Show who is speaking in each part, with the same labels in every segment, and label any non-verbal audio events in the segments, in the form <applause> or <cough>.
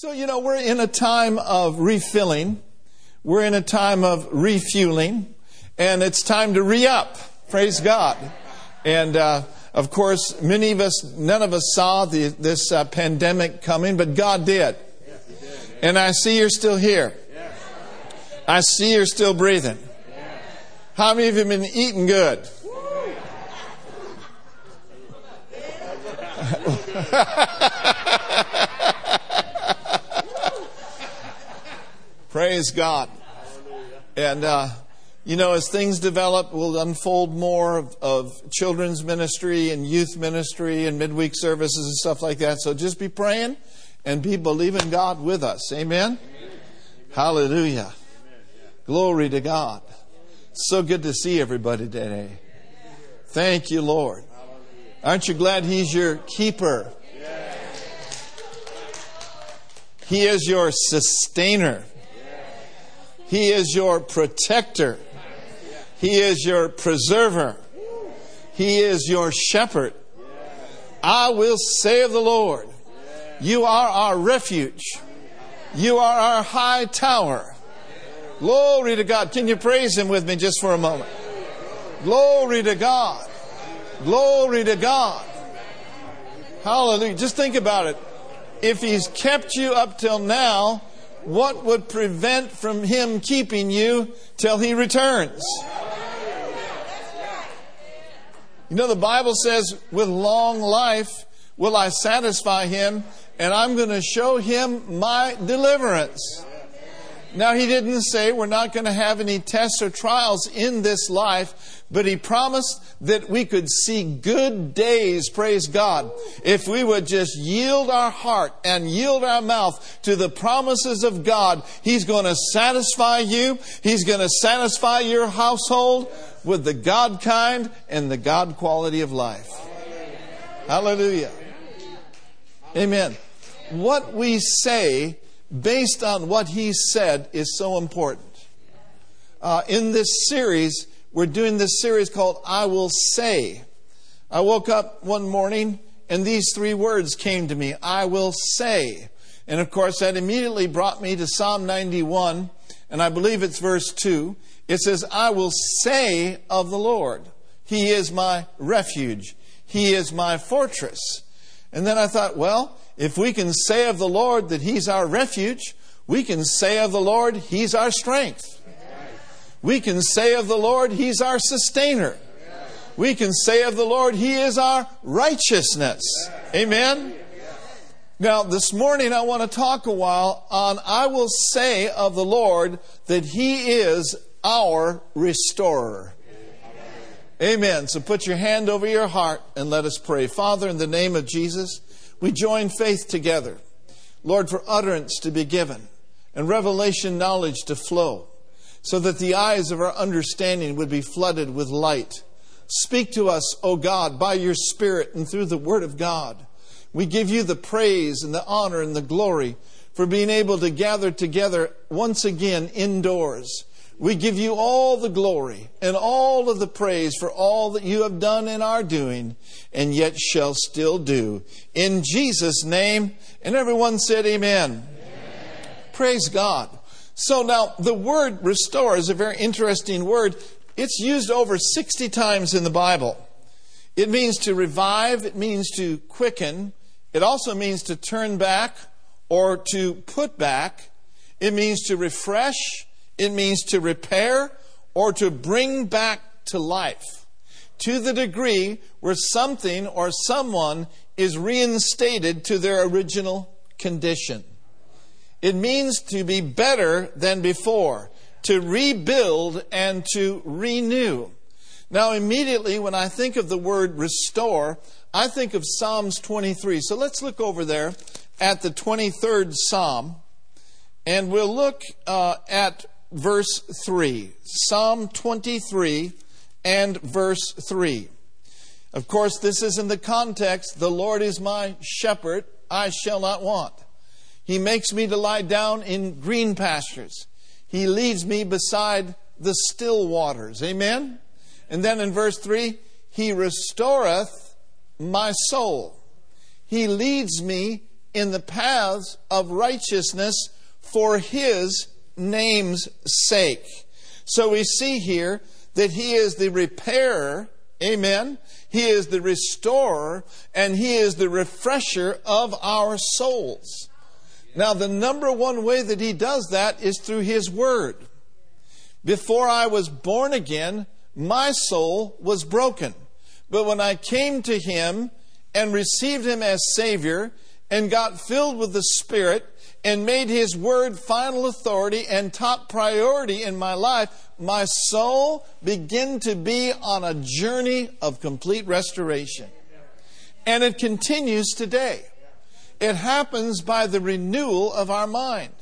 Speaker 1: So, you know, we're in a time of refilling. We're in a time of refueling. And it's time to re up. Praise God. And, uh, of course, many of us, none of us saw the, this uh, pandemic coming, but God did. And I see you're still here. I see you're still breathing. How many of you have been eating good? <laughs> Praise God. And, uh, you know, as things develop, we'll unfold more of, of, children's ministry and youth ministry and midweek services and stuff like that. So just be praying and be believing God with us. Amen? Amen. Hallelujah. Amen. Glory to God. So good to see everybody today. Thank you, Lord. Aren't you glad He's your keeper? He is your sustainer. He is your protector. He is your preserver. He is your shepherd. I will say of the Lord, You are our refuge. You are our high tower. Glory to God. Can you praise Him with me just for a moment? Glory to God. Glory to God. Hallelujah. Just think about it. If He's kept you up till now, what would prevent from him keeping you till he returns? You know, the Bible says, with long life will I satisfy him, and I'm going to show him my deliverance. Now, he didn't say we're not going to have any tests or trials in this life, but he promised that we could see good days, praise God, if we would just yield our heart and yield our mouth to the promises of God. He's going to satisfy you. He's going to satisfy your household with the God kind and the God quality of life. Hallelujah. Amen. What we say based on what he said is so important. Uh, in this series, we're doing this series called I Will Say. I woke up one morning and these three words came to me I will say. And of course, that immediately brought me to Psalm 91, and I believe it's verse 2. It says, I will say of the Lord, He is my refuge, He is my fortress. And then I thought, well, if we can say of the Lord that He's our refuge, we can say of the Lord He's our strength. We can say of the Lord He's our sustainer. We can say of the Lord He is our righteousness. Amen? Now, this morning I want to talk a while on I will say of the Lord that He is our restorer. Amen. So put your hand over your heart and let us pray. Father, in the name of Jesus, we join faith together. Lord, for utterance to be given and revelation knowledge to flow, so that the eyes of our understanding would be flooded with light. Speak to us, O God, by your Spirit and through the Word of God. We give you the praise and the honor and the glory for being able to gather together once again indoors we give you all the glory and all of the praise for all that you have done and are doing and yet shall still do. In Jesus' name. And everyone said, Amen. Amen. Praise God. So now, the word restore is a very interesting word. It's used over 60 times in the Bible. It means to revive, it means to quicken, it also means to turn back or to put back, it means to refresh it means to repair or to bring back to life to the degree where something or someone is reinstated to their original condition. It means to be better than before, to rebuild and to renew. Now, immediately when I think of the word restore, I think of Psalms 23. So let's look over there at the 23rd Psalm, and we'll look uh, at verse 3. Psalm 23 and verse 3. Of course, this is in the context the Lord is my shepherd, I shall not want. He makes me to lie down in green pastures. He leads me beside the still waters. Amen? And then in verse 3, He restoreth my soul. He leads me in the paths of righteousness for his name's sake. So we see here that he is the repairer, amen. He is the restorer and he is the refresher of our souls. Now, the number one way that he does that is through his word. Before I was born again, my soul was broken. But when I came to him and received him as Savior and got filled with the Spirit and made his word final authority and top priority in my life, my soul began to be on a journey of complete restoration. And it continues today. It happens by the renewal of our mind.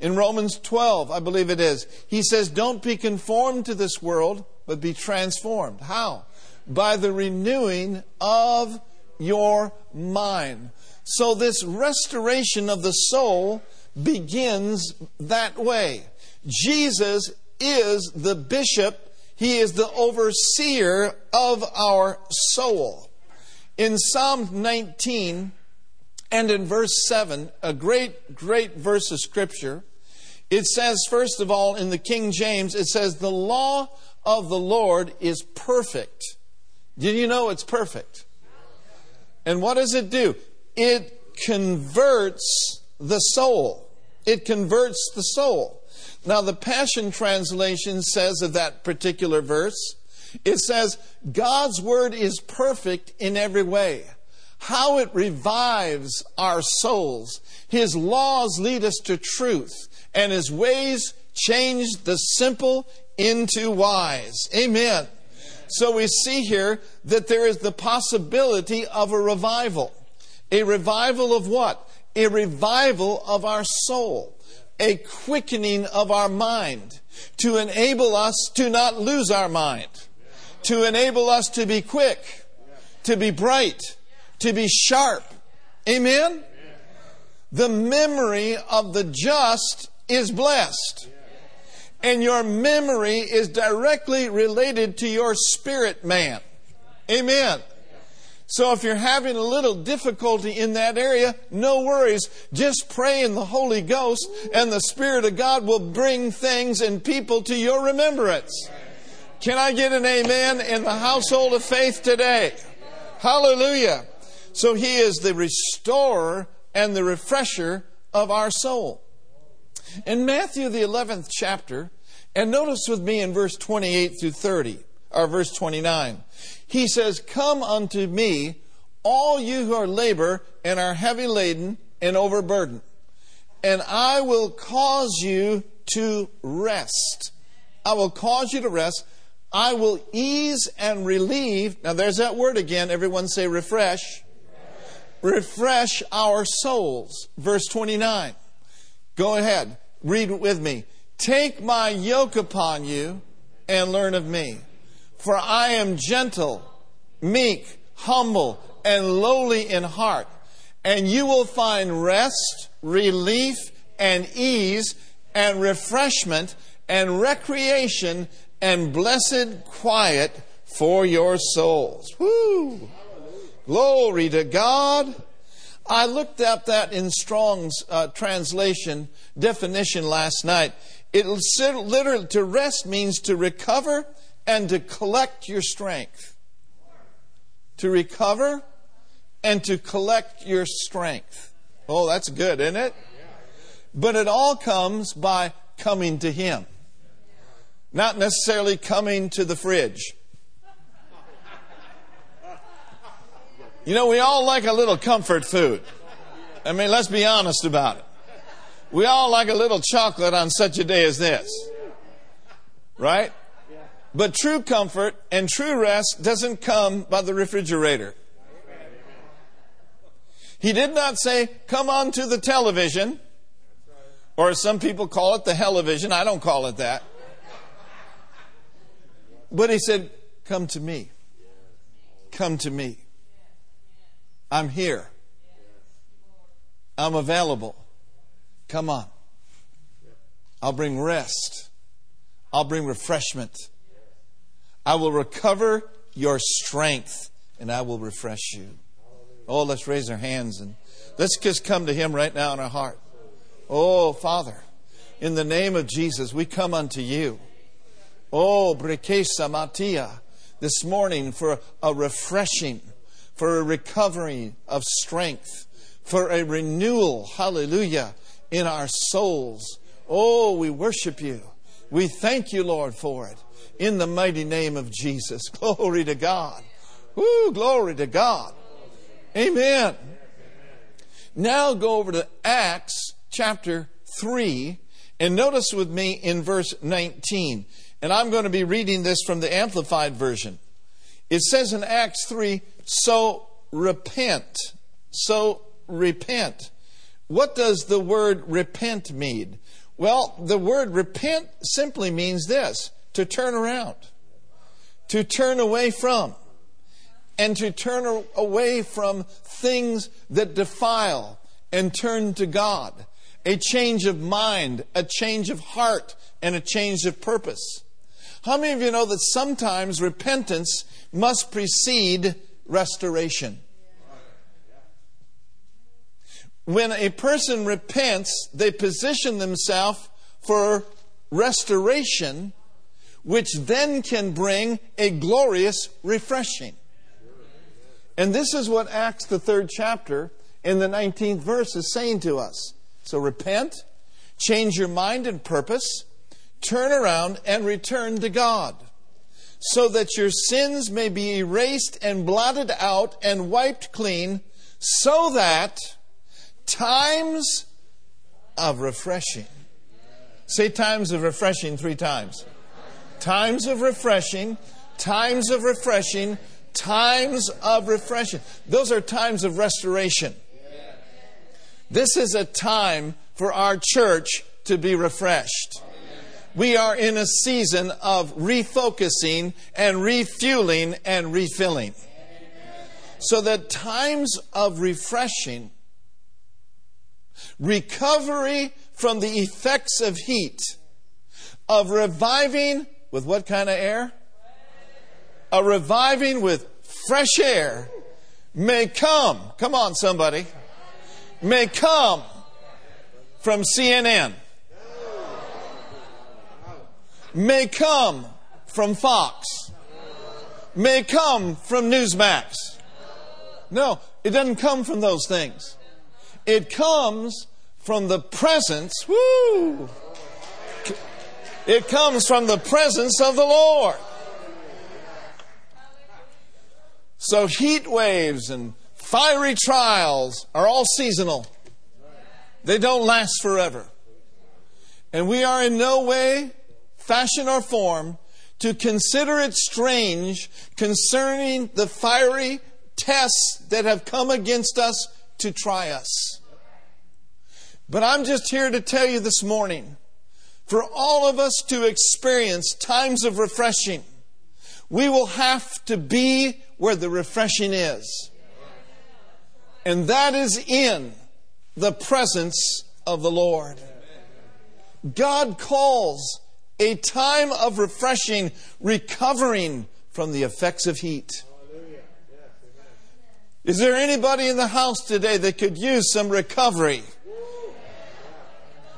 Speaker 1: In Romans 12, I believe it is, he says, Don't be conformed to this world, but be transformed. How? By the renewing of your mind. So, this restoration of the soul begins that way. Jesus is the bishop, he is the overseer of our soul. In Psalm 19 and in verse 7, a great, great verse of scripture, it says, first of all, in the King James, it says, The law of the Lord is perfect. Did you know it's perfect? And what does it do? It converts the soul. It converts the soul. Now, the Passion Translation says of that particular verse, it says, God's word is perfect in every way. How it revives our souls. His laws lead us to truth, and His ways change the simple into wise. Amen. So we see here that there is the possibility of a revival. A revival of what? A revival of our soul a quickening of our mind to enable us to not lose our mind, to enable us to be quick, to be bright, to be sharp. Amen? The memory of the just is blessed. And your memory is directly related to your spirit man. Amen. So if you're having a little difficulty in that area, no worries. Just pray in the Holy Ghost and the Spirit of God will bring things and people to your remembrance. Can I get an amen in the household of faith today? Hallelujah. So he is the restorer and the refresher of our soul. In Matthew, the 11th chapter, and notice with me in verse 28 through 30, or verse 29. He says, Come unto me, all you who are labor and are heavy laden and overburdened, and I will cause you to rest. I will cause you to rest. I will ease and relieve. Now there's that word again. Everyone say refresh. Refresh our souls. Verse 29. Go ahead. Read with me. Take my yoke upon you and learn of me. For I am gentle, meek, humble, and lowly in heart, and you will find rest, relief, and ease, and refreshment, and recreation, and blessed quiet for your souls. Woo! Glory to God. I looked up that in Strong's uh, translation definition last night. It literally to rest means to recover and to collect your strength. To recover and to collect your strength. Oh, that's good, isn't it? But it all comes by coming to Him. Not necessarily coming to the fridge. You know, we all like a little comfort food. I mean, let's be honest about it. We all like a little chocolate on such a day as this. Right? But true comfort and true rest doesn't come by the refrigerator. He did not say, come on to the television, or as some people call it the television. I don't call it that. But he said, come to me. Come to me. I'm here. I'm available. Come on. I'll bring rest. I'll bring refreshment. I will recover your strength and I will refresh you. Oh, let's raise our hands and let's just come to Him right now in our heart. Oh, Father, in the name of Jesus, we come unto you. Oh, Brekesa Matia, this morning for a refreshing, for a recovery of strength, for a renewal, hallelujah, in our souls. Oh, we worship you. We thank you, Lord, for it. In the mighty name of Jesus. <laughs> Glory to God. Woo, glory to God. Amen. Now go over to Acts chapter 3 and notice with me in verse 19. And I'm going to be reading this from the Amplified Version. It says in Acts 3, so repent. So repent. What does the word repent mean? Well, the word repent simply means this to turn around, to turn away from, and to turn away from things that defile and turn to God. A change of mind, a change of heart, and a change of purpose. How many of you know that sometimes repentance must precede restoration? When a person repents, they position themselves for restoration, which then can bring a glorious refreshing. And this is what Acts, the third chapter, in the 19th verse, is saying to us. So repent, change your mind and purpose, turn around and return to God, so that your sins may be erased and blotted out and wiped clean, so that times of refreshing. Say times of refreshing three times. Times of refreshing, times of refreshing, times of refreshing. Those are times of restoration. This is a time for our church to be refreshed we are in a season of refocusing and refueling and refilling. So that times of refreshing, recovery from the effects of heat, of reviving with what kind of air? A reviving with fresh air may come. Come on, somebody. May come from CNN may come from Fox, may come from Newsmax. No, it doesn't come from those things. It comes from the presence, woo! It comes from the presence of the Lord. So heat waves and fiery trials are all seasonal. They don't last forever. And we are in no way fashion, or form to consider it strange concerning the fiery tests that have come against us to try us. But I'm just here to tell you this morning for all of us to experience times of refreshing, we will have to be where the refreshing is. And that is in the presence of the Lord. God calls a time of refreshing, recovering from the effects of heat. Is there anybody in the house today that could use some recovery,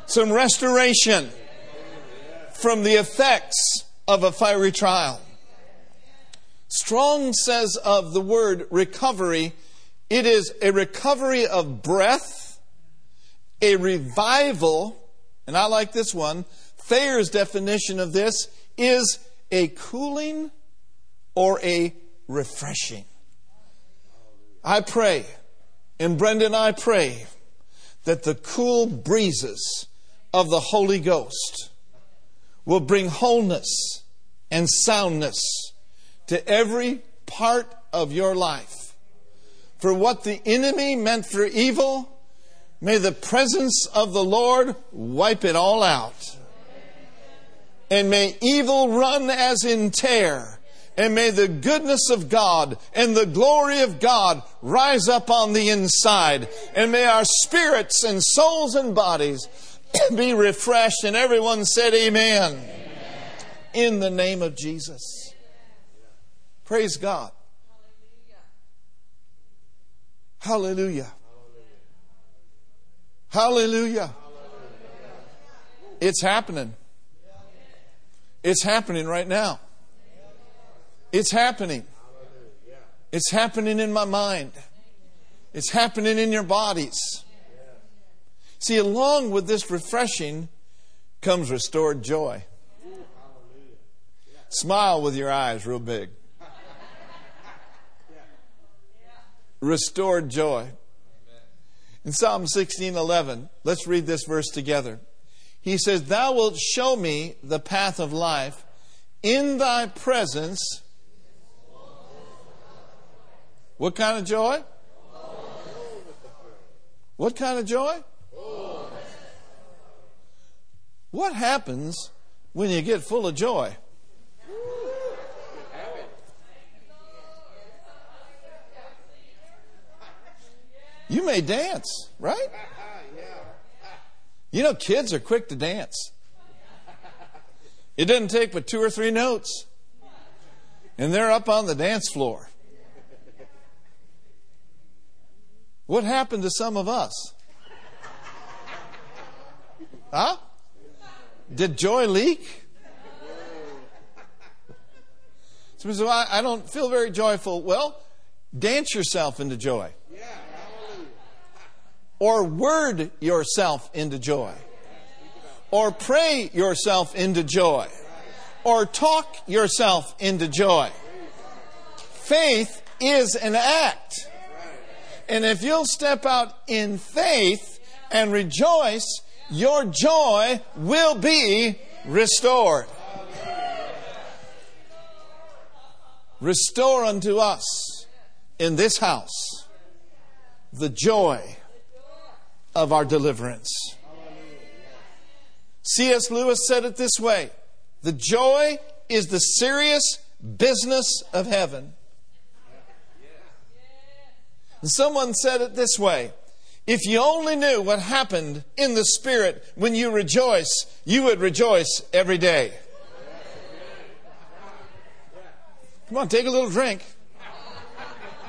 Speaker 1: some restoration from the effects of a fiery trial? Strong says of the word recovery, it is a recovery of breath, a revival, and I like this one, Thayer's definition of this is a cooling or a refreshing. I pray, and Brendan, I pray that the cool breezes of the Holy Ghost will bring wholeness and soundness to every part of your life. For what the enemy meant for evil, may the presence of the Lord wipe it all out. And may evil run as in tear. And may the goodness of God and the glory of God rise up on the inside. And may our spirits and souls and bodies <clears throat> be refreshed. And everyone said, Amen. Amen. In the name of Jesus. Praise God. Hallelujah. Hallelujah. Hallelujah. It's happening. It's happening right now. It's happening. It's happening in my mind. It's happening in your bodies. See, along with this refreshing comes restored joy. Smile with your eyes real big. Restored joy. In Psalm 16:11, let's read this verse together. He says, "Thou wilt show me the path of life; in thy presence What kind of joy? What kind of joy? What happens when you get full of joy? You may dance, right? You know, kids are quick to dance. It doesn't take but two or three notes, and they're up on the dance floor. What happened to some of us? Huh? Did joy leak? So I, I don't feel very joyful. Well, dance yourself into joy. Or word yourself into joy. Or pray yourself into joy. Or talk yourself into joy. Faith is an act. And if you'll step out in faith and rejoice, your joy will be restored. Restore unto us in this house the joy of our deliverance. C.S. Lewis said it this way The joy is the serious business of heaven. And someone said it this way If you only knew what happened in the Spirit when you rejoice, you would rejoice every day. Come on, take a little drink.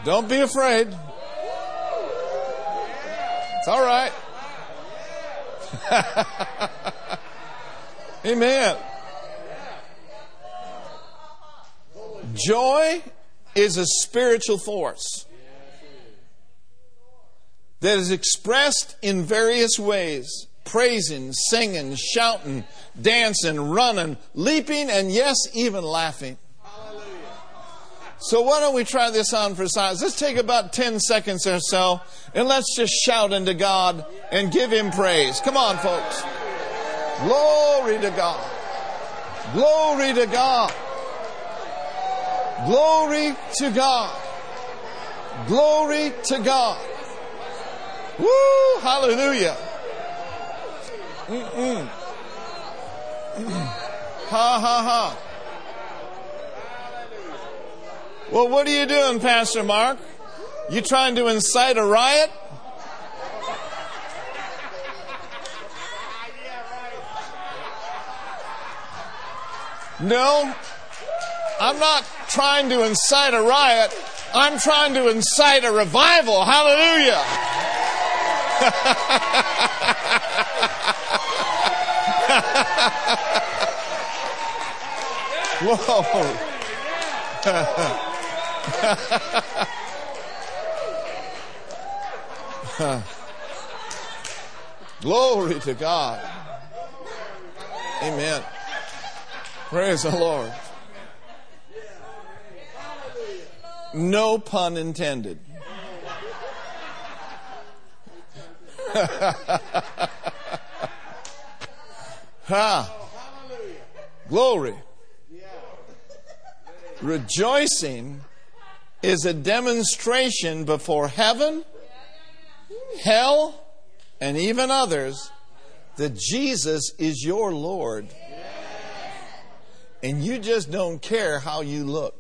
Speaker 1: Don't be afraid. It's all right. <laughs> Amen. Joy is a spiritual force that is expressed in various ways praising, singing, shouting, dancing, running, leaping, and yes, even laughing. So why don't we try this on for size? Let's take about 10 seconds or so and let's just shout into God and give Him praise. Come on, folks. Glory to God. Glory to God. Glory to God. Glory to God. Woo! Hallelujah. Mm-mm. <clears throat> Ha ha ha. Well, what are you doing, Pastor Mark? You trying to incite a riot? No, I'm not trying to incite a riot. I'm trying to incite a revival. Hallelujah. <laughs> Whoa. <laughs> <laughs> Glory to God. Amen. Praise the Lord. No pun intended. <laughs> ha! Glory. Rejoicing is a demonstration before heaven, hell, and even others that Jesus is your Lord. And you just don't care how you look.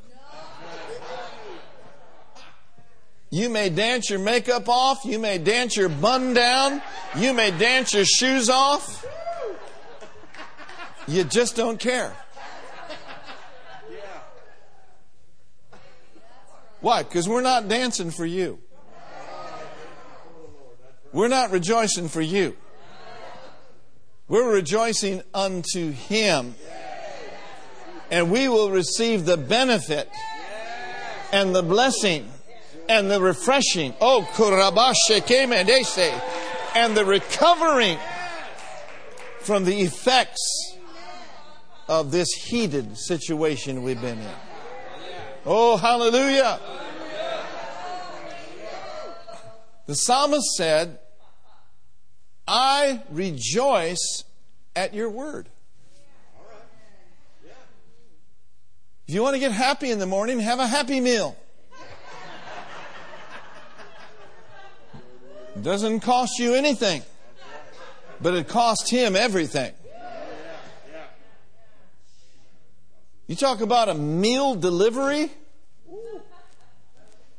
Speaker 1: You may dance your makeup off. You may dance your bun down. You may dance your shoes off. You just don't care. Why? Because we're not dancing for you. We're not rejoicing for you. We're rejoicing unto Him. And we will receive the benefit and the blessing and the refreshing. Oh, kurabashe. And the recovering from the effects of this heated situation we've been in. Oh, hallelujah. The psalmist said, I rejoice at your word. If you want to get happy in the morning, have a happy meal. Doesn't cost you anything, but it cost him everything. You talk about a meal delivery?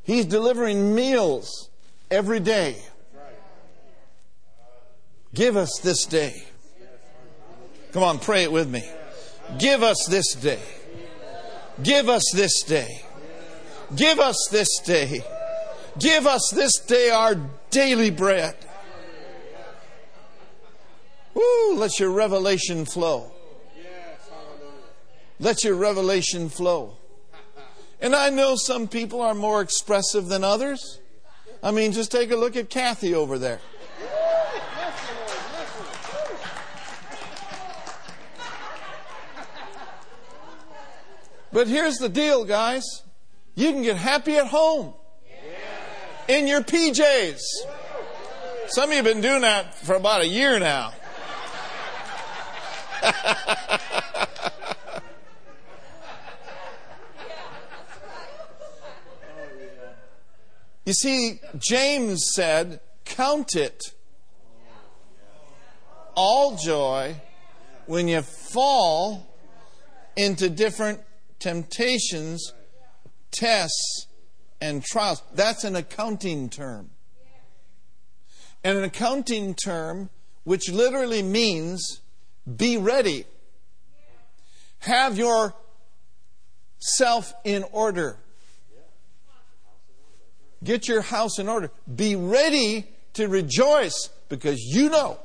Speaker 1: He's delivering meals every day. Give us this day. Come on, pray it with me. Give us this day. Give us this day. Give us this day. Give us this day our daily bread. Woo, let your revelation flow. Let your revelation flow. And I know some people are more expressive than others. I mean, just take a look at Kathy over there. But here's the deal, guys. You can get happy at home. In your PJs. Some of you have been doing that for about a year now. <laughs> you see, James said, Count it all joy when you fall into different temptations, tests, and trials. That's an accounting term. And an accounting term which literally means be ready. Have your self in order. Get your house in order. Be ready to rejoice because you know.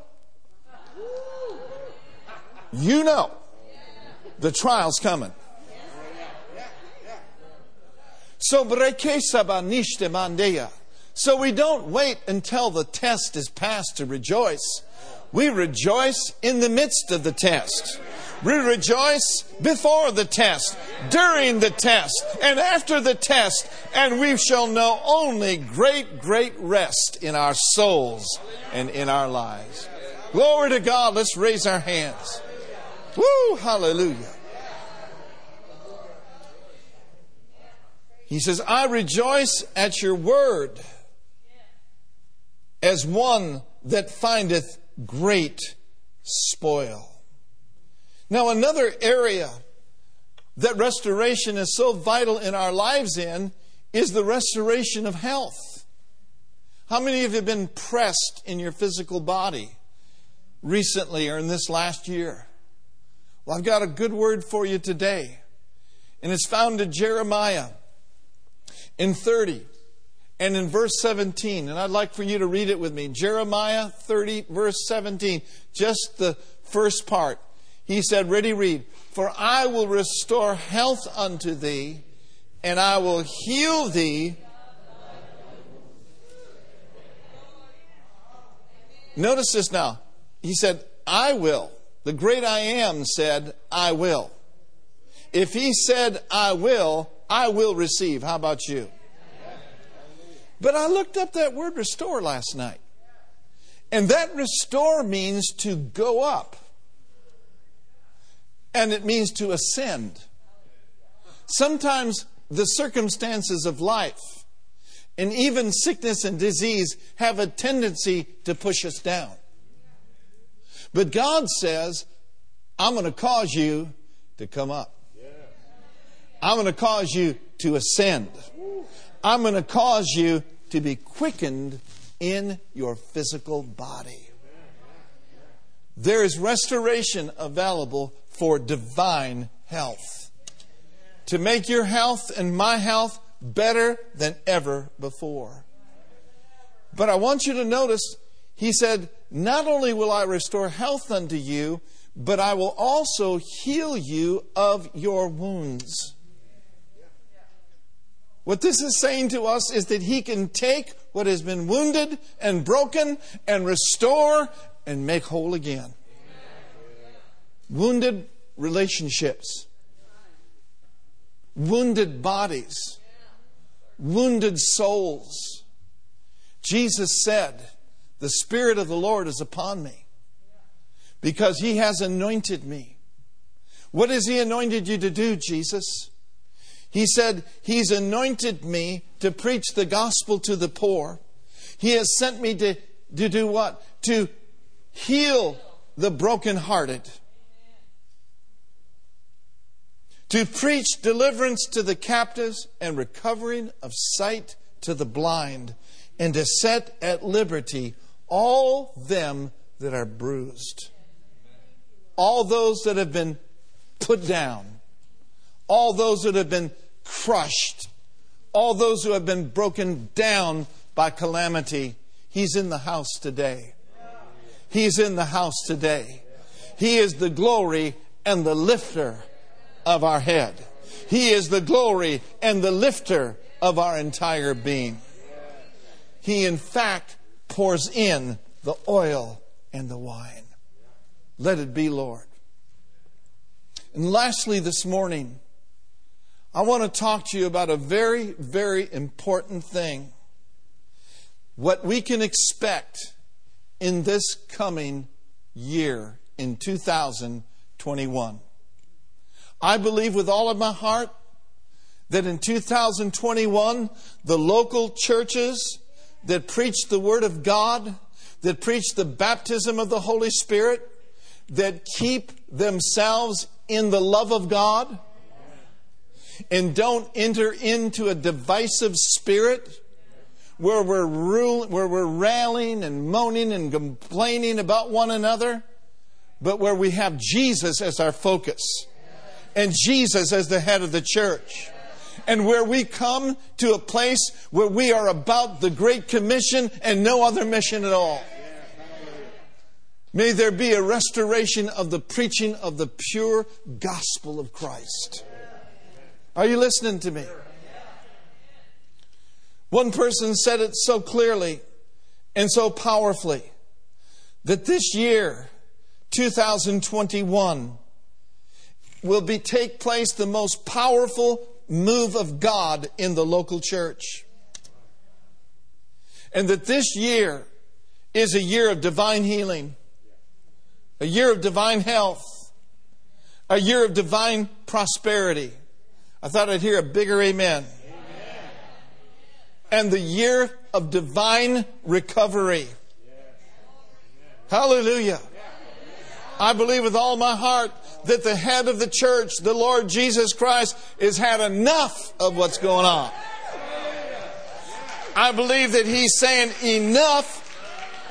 Speaker 1: You know the trial's coming. So So we don't wait until the test is passed to rejoice. We rejoice in the midst of the test. We rejoice before the test, during the test, and after the test, and we shall know only great, great rest in our souls and in our lives. Glory to God. Let's raise our hands. Woo! Hallelujah. He says, I rejoice at your word as one that findeth great spoil. Now, another area that restoration is so vital in our lives in is the restoration of health. How many of you have been pressed in your physical body recently or in this last year? Well, I've got a good word for you today. And it's found in Jeremiah in 30 and in verse 17. And I'd like for you to read it with me. Jeremiah 30, verse 17, just the first part. He said, Ready, read. For I will restore health unto thee, and I will heal thee. Notice this now. He said, I will. The great I am said, I will. If he said, I will, I will receive. How about you? But I looked up that word restore last night. And that restore means to go up. And it means to ascend. Sometimes the circumstances of life and even sickness and disease have a tendency to push us down. But God says, I'm going to cause you to come up. I'm going to cause you to ascend. I'm going to cause you to be quickened in your physical body. There is restoration available for divine health. To make your health and my health better than ever before. But I want you to notice he said, Not only will I restore health unto you, but I will also heal you of your wounds. What this is saying to us is that He can take what has been wounded and broken and restore and make whole again. Wounded relationships, wounded bodies, wounded souls. Jesus said, The Spirit of the Lord is upon me because He has anointed me. What has He anointed you to do, Jesus? He said, He's anointed me to preach the gospel to the poor. He has sent me to, to do what? To heal the brokenhearted. To preach deliverance to the captives and recovering of sight to the blind, and to set at liberty all them that are bruised. All those that have been put down all those that have been crushed, all those who have been broken down by calamity. He's in the house today. He's in the house today. He is the glory and the lifter of our head. He is the glory and the lifter of our entire being. He, in fact, pours in the oil and the wine. Let it be, Lord. And lastly, this morning, I want to talk to you about a very, very important thing. What we can expect in this coming year in 2021. I believe with all of my heart that in 2021, the local churches that preach the Word of God, that preach the baptism of the Holy Spirit, that keep themselves in the love of God, and don't enter into a divisive spirit where we're, ruling, where we're railing and moaning and complaining about one another, but where we have Jesus as our focus and Jesus as the head of the church. And where we come to a place where we are about the Great Commission and no other mission at all. May there be a restoration of the preaching of the pure gospel of Christ. Are you listening to me? One person said it so clearly and so powerfully that this year, 2021, will be take place the most powerful move of God in the local church. And that this year is a year of divine healing, a year of divine health, a year of divine prosperity I thought I'd hear a bigger amen. amen. And the year of divine recovery. Hallelujah. I believe with all my heart that the head of the church, the Lord Jesus Christ, has had enough of what's going on. I believe that He's saying enough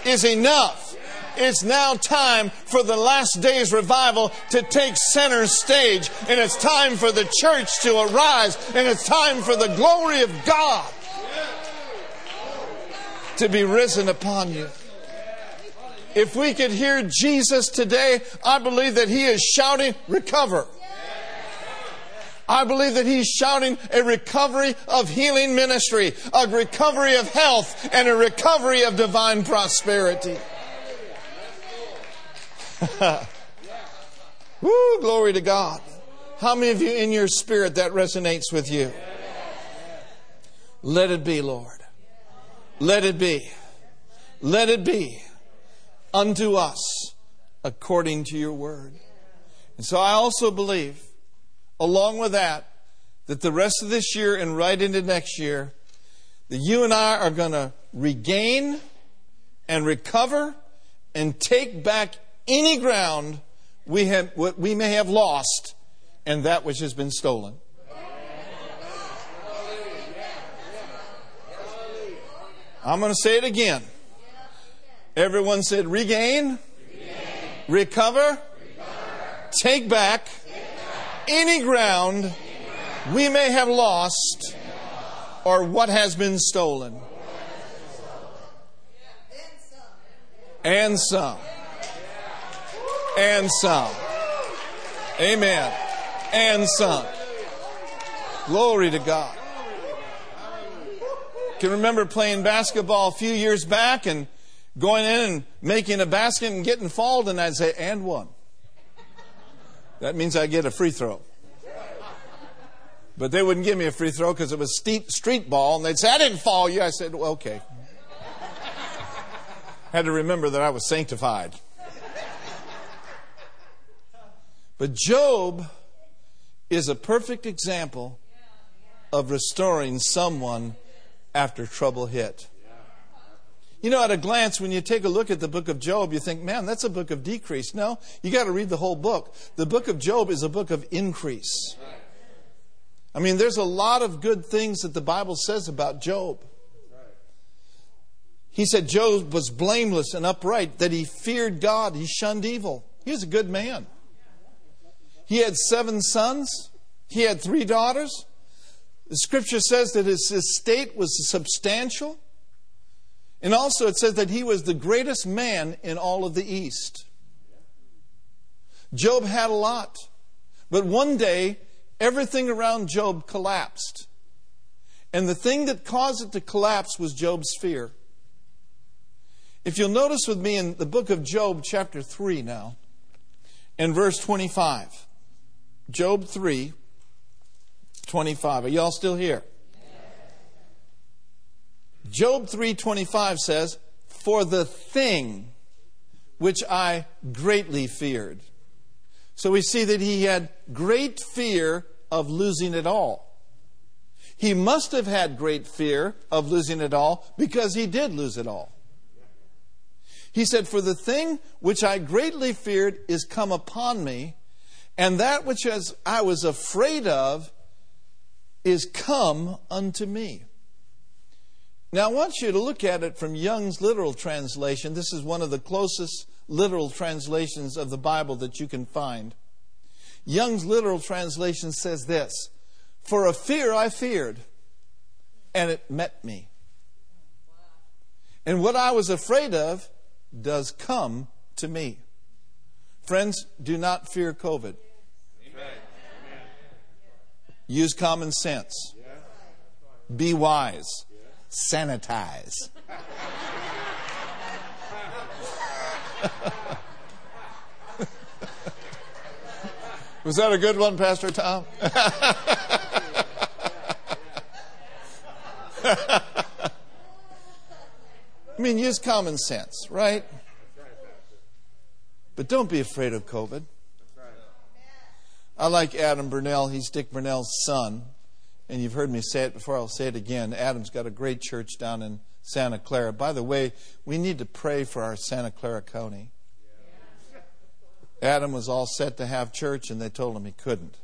Speaker 1: is enough. It's now time for the last days revival to take center stage. And it's time for the church to arise. And it's time for the glory of God to be risen upon you. If we could hear Jesus today, I believe that He is shouting, recover. I believe that he's shouting a recovery of healing ministry, a recovery of health, and a recovery of divine prosperity. <laughs> Woo, glory to God. How many of you in your spirit that resonates with you? Let it be, Lord. Let it be. Let it be unto us according to your word. And so I also believe, along with that, that the rest of this year and right into next year, that you and I are going to regain and recover and take back any ground we, have, we may have lost and that which has been stolen. I'm going to say it again. Everyone said regain, regain. Recover, recover, take back, take back. Any, ground any ground we may have lost or what has been stolen. And some. And some. Amen. And some. Glory to God. Can remember playing basketball a few years back and going in and making a basket and getting fouled, and I'd say, and one. That means I get a free throw. But they wouldn't give me a free throw because it was steep street ball, and they'd say, I didn't fall you. I said, well, okay. Had to remember that I was sanctified. But Job is a perfect example of restoring someone after trouble hit. You know, at a glance, when you take a look at the book of Job, you think, man, that's a book of decrease. No, you got to read the whole book. The book of Job is a book of increase. I mean, there's a lot of good things that the Bible says about Job. He said Job was blameless and upright, that he feared God, he shunned evil. He was a good man. He had seven sons, he had three daughters. The scripture says that his estate was substantial. And also it says that he was the greatest man in all of the East. Job had a lot. But one day, everything around Job collapsed. And the thing that caused it to collapse was Job's fear. If you'll notice with me in the book of Job, chapter 3 now, in verse 25. Job 3, 25. Are y'all still here? Job 3:25 says, "For the thing which I greatly feared." So we see that he had great fear of losing it all. He must have had great fear of losing it all because he did lose it all. He said, For the thing which I greatly feared is come upon me, and that which I was afraid of is come unto me. Now, I want you to look at it from Young's literal translation. This is one of the closest literal translations of the Bible that you can find. Young's literal translation says this For a fear I feared, and it met me. And what I was afraid of does come to me. Friends, do not fear COVID. Use common sense. Be wise. Sanitize. Was that a good one, Pastor Tom? I mean, use common sense, right? But don't be afraid of COVID. I like Adam Bernal. He's Dick Bernal's son. And you've heard me say it before, I'll say it again. Adam's got a great church down in Santa Clara. By the way, we need to pray for our Santa Clara County. Adam was all set to have church, and they told him he couldn't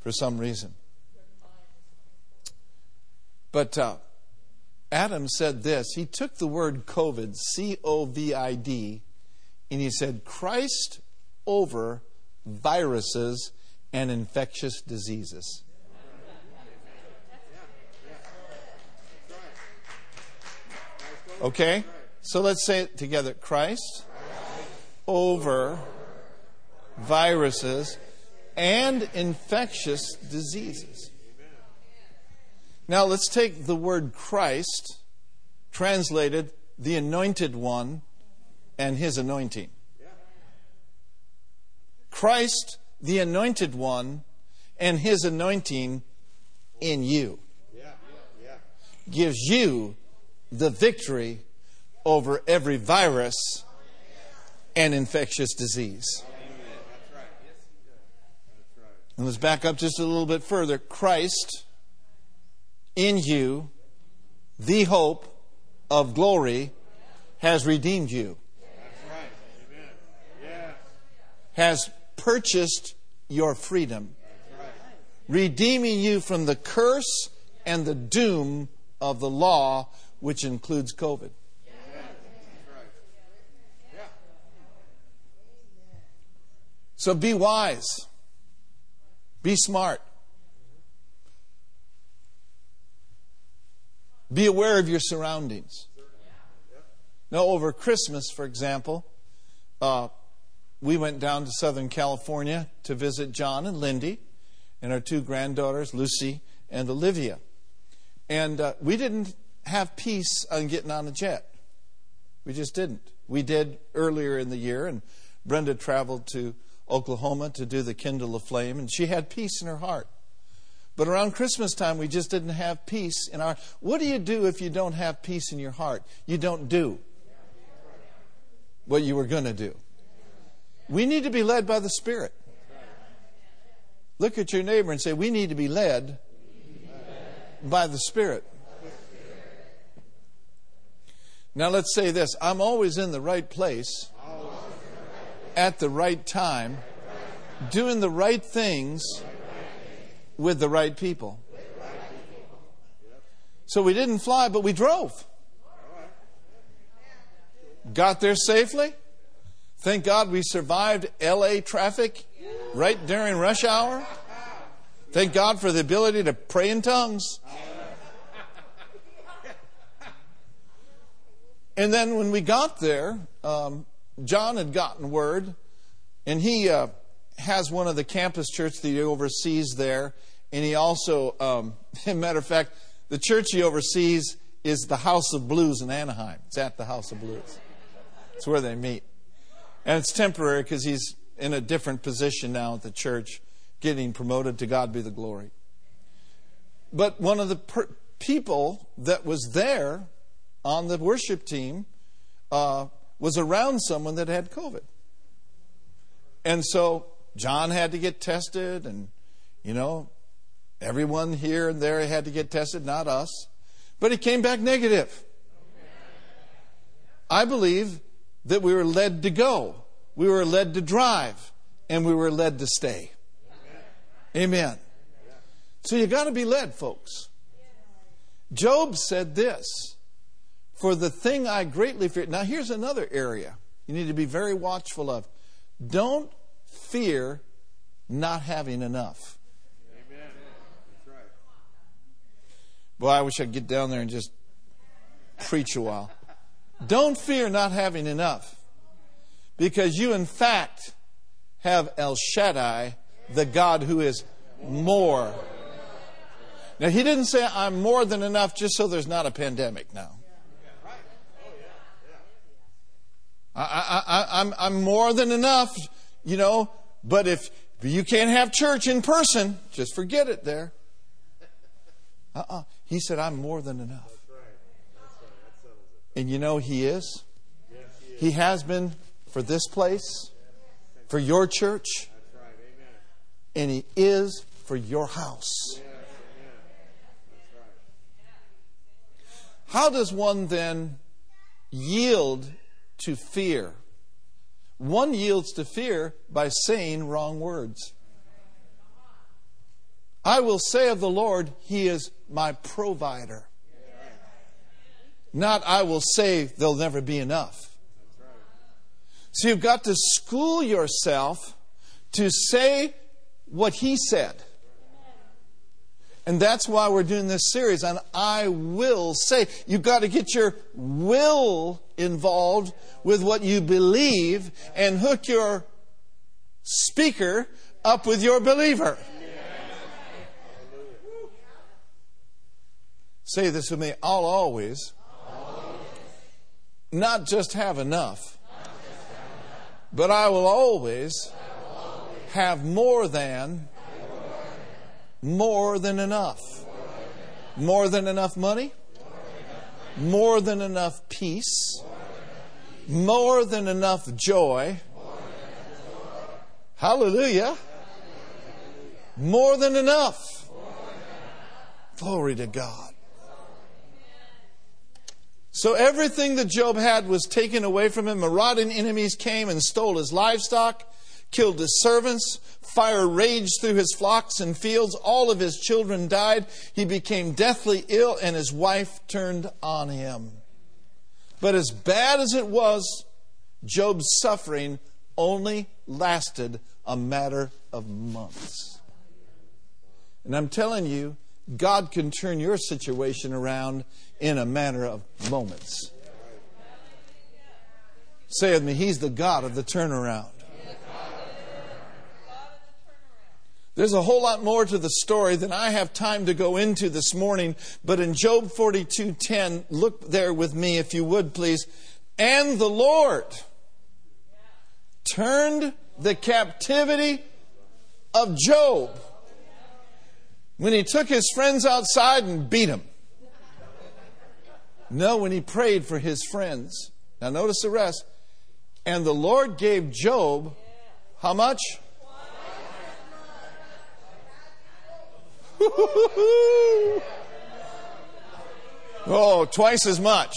Speaker 1: for some reason. But uh, Adam said this. He took the word COVID, C O V I D, and he said, Christ over viruses, and infectious diseases. Okay? So let's say it together Christ over viruses and infectious diseases. Now let's take the word Christ, translated the anointed one, and his anointing. Christ, the anointed one, and his anointing in you gives you the victory over every virus and infectious disease. And let's back up just a little bit further. Christ in you, the hope of glory, has redeemed you. Has purchased your freedom, redeeming you from the curse and the doom of the law, which includes COVID. So be wise. Be smart. Be aware of your surroundings. Now, over Christmas, for example, uh, we went down to Southern California to visit John and Lindy and our two granddaughters, Lucy and Olivia. And uh, we didn't have peace on getting on a jet. We just didn't. We did earlier in the year, and Brenda traveled to Oklahoma to do the Kindle of Flame, and she had peace in her heart. But around Christmas time, we just didn't have peace in our. What do you do if you don't have peace in your heart? You don't do what you were going to do. We need to be led by the Spirit. Look at your neighbor and say, We need to be led by the Spirit. Now let's say this I'm always in the right place at the right time, doing the right things with the right people. So we didn't fly, but we drove. Got there safely. Thank God we survived LA traffic right during rush hour. Thank God for the ability to pray in tongues. And then when we got there, um, John had gotten word, and he uh, has one of the campus churches that he oversees there. And he also, um, <laughs> matter of fact, the church he oversees is the House of Blues in Anaheim. It's at the House of Blues. It's where they meet. And it's temporary because he's in a different position now at the church, getting promoted to God be the glory. But one of the per- people that was there on the worship team uh, was around someone that had COVID. And so John had to get tested, and, you know, everyone here and there had to get tested, not us. But he came back negative. I believe that we were led to go, we were led to drive, and we were led to stay. Amen. So you got to be led, folks. Job said this For the thing I greatly fear. Now, here's another area you need to be very watchful of. Don't fear not having enough. Amen. Right. Boy, I wish I'd get down there and just preach a while. Don't fear not having enough, because you, in fact, have El Shaddai, the God who is more. Now, he didn't say, I'm more than enough just so there's not a pandemic now. I, I, I'm, I'm more than enough, you know, but if you can't have church in person, just forget it there. Uh uh-uh. uh He said, I'm more than enough. And you know, He is. He has been for this place, for your church, and He is for your house. How does one then yield to fear? One yields to fear by saying wrong words. I will say of the Lord, He is my provider. Not, I will say there'll never be enough. So you've got to school yourself to say what He said. And that's why we're doing this series on I will say. You've got to get your will involved with what you believe and hook your speaker up with your believer. Say this with me I'll always, not just have enough, but I will always have more than more than enough. More than enough money. More than enough peace. More than enough joy. Hallelujah. More than enough. Glory to God. So everything that Job had was taken away from him. Marauding enemies came and stole his livestock killed his servants. Fire raged through his flocks and fields. All of his children died. He became deathly ill, and his wife turned on him. But as bad as it was, Job's suffering only lasted a matter of months. And I'm telling you, God can turn your situation around in a matter of moments. Say with me, He's the God of the turnaround. There's a whole lot more to the story than I have time to go into this morning, but in Job 42:10, look there with me if you would please. And the Lord turned the captivity of Job when he took his friends outside and beat them. No, when he prayed for his friends. Now notice the rest. And the Lord gave Job how much? <laughs> oh, twice as much.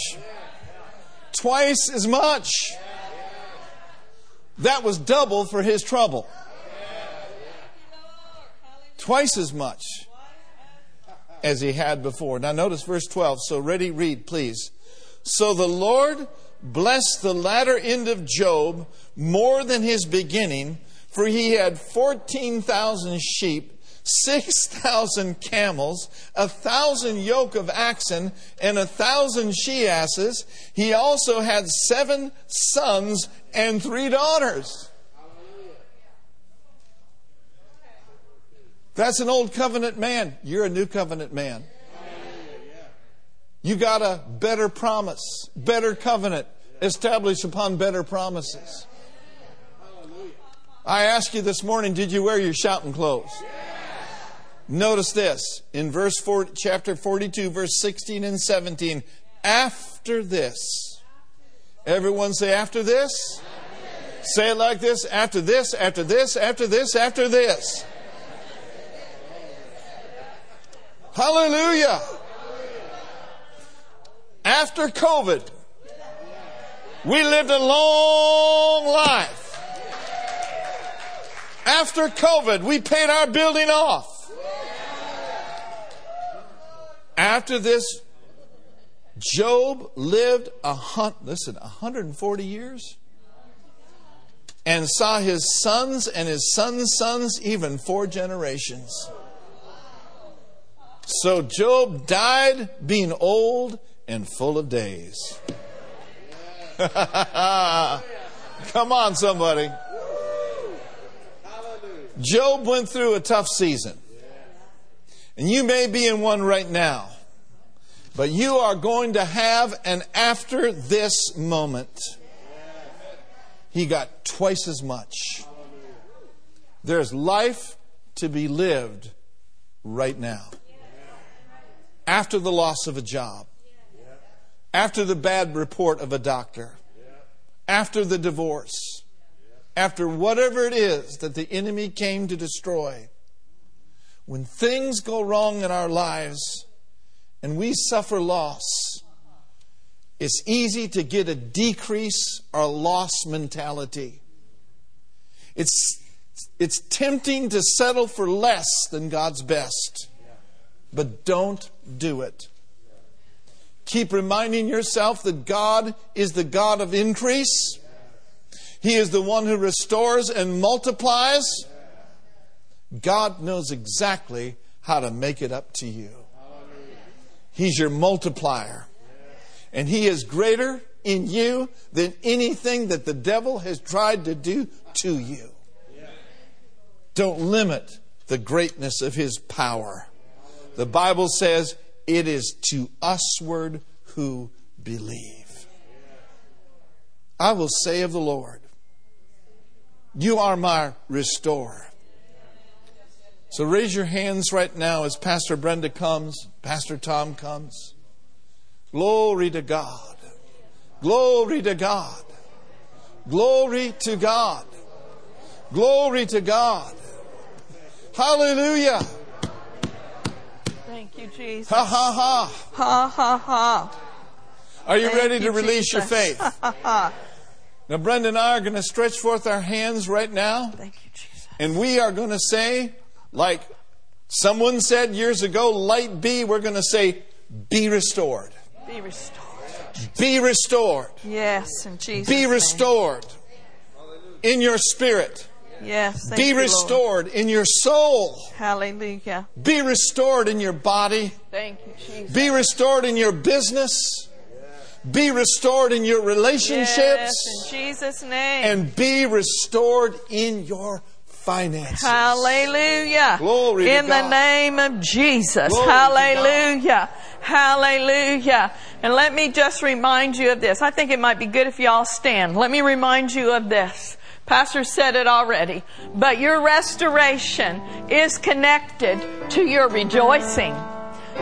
Speaker 1: Twice as much. That was double for his trouble. Twice as much as he had before. Now notice verse 12. So ready, read, please. So the Lord blessed the latter end of Job more than his beginning, for he had 14,000 sheep 6,000 camels, a thousand yoke of oxen, and a thousand she asses. He also had seven sons and three daughters. That's an old covenant man. You're a new covenant man. You got a better promise, better covenant established upon better promises. I ask you this morning, did you wear your shouting clothes? Notice this in verse 4, chapter 42, verse 16 and 17. After this, everyone say, after this? After this. Say it like this after this, after this, after this, after this. Hallelujah. After COVID, we lived a long life. After COVID, we paid our building off. After this, Job lived a hun- listen, 140 years and saw his sons and his sons' sons even four generations. So Job died being old and full of days. <laughs> Come on, somebody. Job went through a tough season. And you may be in one right now. But you are going to have an after this moment. He got twice as much. There's life to be lived right now. After the loss of a job, after the bad report of a doctor, after the divorce, after whatever it is that the enemy came to destroy. When things go wrong in our lives and we suffer loss, it's easy to get a decrease or loss mentality. It's, it's tempting to settle for less than God's best, but don't do it. Keep reminding yourself that God is the God of increase. He is the one who restores and multiplies. God knows exactly how to make it up to you. He's your multiplier. And He is greater in you than anything that the devil has tried to do to you. Don't limit the greatness of His power. The Bible says it is to usward who believe. I will say of the Lord, You are my restorer. So raise your hands right now as Pastor Brenda comes, Pastor Tom comes. Glory to God. Glory to God. Glory to God. Glory to God. Hallelujah.
Speaker 2: You, Jesus.
Speaker 1: Ha ha ha.
Speaker 2: Ha ha ha.
Speaker 1: Are you
Speaker 2: Thank
Speaker 1: ready to
Speaker 2: you,
Speaker 1: release your
Speaker 2: Jesus.
Speaker 1: faith? Now, Brenda and I are going to stretch forth our hands right now,
Speaker 2: Thank you, Jesus.
Speaker 1: and we are going to say, like someone said years ago, light be, we're going to say, be restored.
Speaker 2: Be restored.
Speaker 1: Be restored.
Speaker 2: Yes, in Jesus'
Speaker 1: Be
Speaker 2: name.
Speaker 1: restored in your spirit.
Speaker 2: Yes, thank
Speaker 1: Be
Speaker 2: you, Lord.
Speaker 1: restored in your soul.
Speaker 2: Hallelujah.
Speaker 1: Be restored in your body.
Speaker 2: Thank you, Jesus.
Speaker 1: Be restored in your business. Be restored in your relationships
Speaker 2: Yes, in Jesus' name.
Speaker 1: and be restored in your finances.
Speaker 2: Hallelujah.
Speaker 1: Glory to
Speaker 2: In the name of Jesus.
Speaker 1: Glory
Speaker 2: Hallelujah. Hallelujah. And let me just remind you of this. I think it might be good if y'all stand. Let me remind you of this. Pastor said it already. But your restoration is connected to your rejoicing.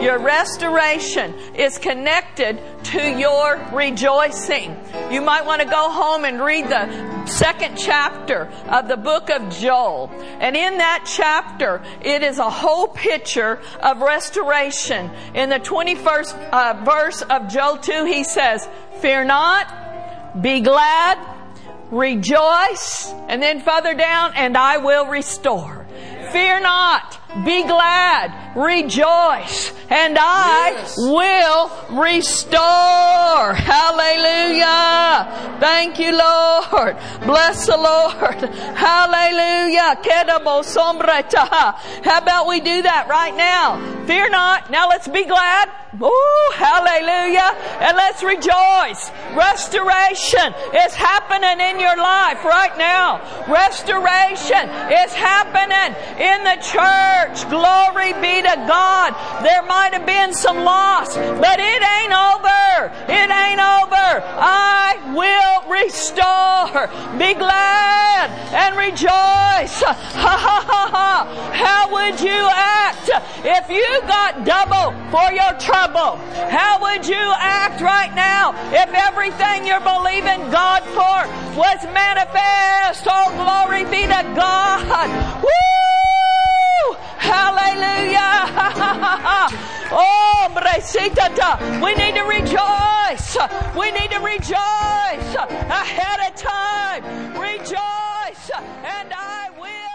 Speaker 2: Your restoration is connected to your rejoicing. You might want to go home and read the second chapter of the book of Joel. And in that chapter, it is a whole picture of restoration. In the 21st uh, verse of Joel 2, he says, Fear not, be glad, rejoice, and then further down, and I will restore. Fear not, be glad, rejoice, and I
Speaker 1: Yes.
Speaker 2: will restore. Hallelujah. Thank you, Lord. Bless the Lord. Hallelujah. How about we do that right now? Fear not. Now let's be glad. Ooh, hallelujah. And let's rejoice. Restoration is happening in your life right now. Restoration is happening in the church. Glory be to God. There might have been some loss, but it ain't over. It ain't over. I will restore. Be glad and rejoice. Ha ha ha ha. How would you act if you got double for your trouble? How would you act right now if everything you're believing God for was manifest? Oh, glory be to God. Woo! Hallelujah. <laughs> oh, we need to rejoice. We need to rejoice ahead of time. Rejoice, and I will.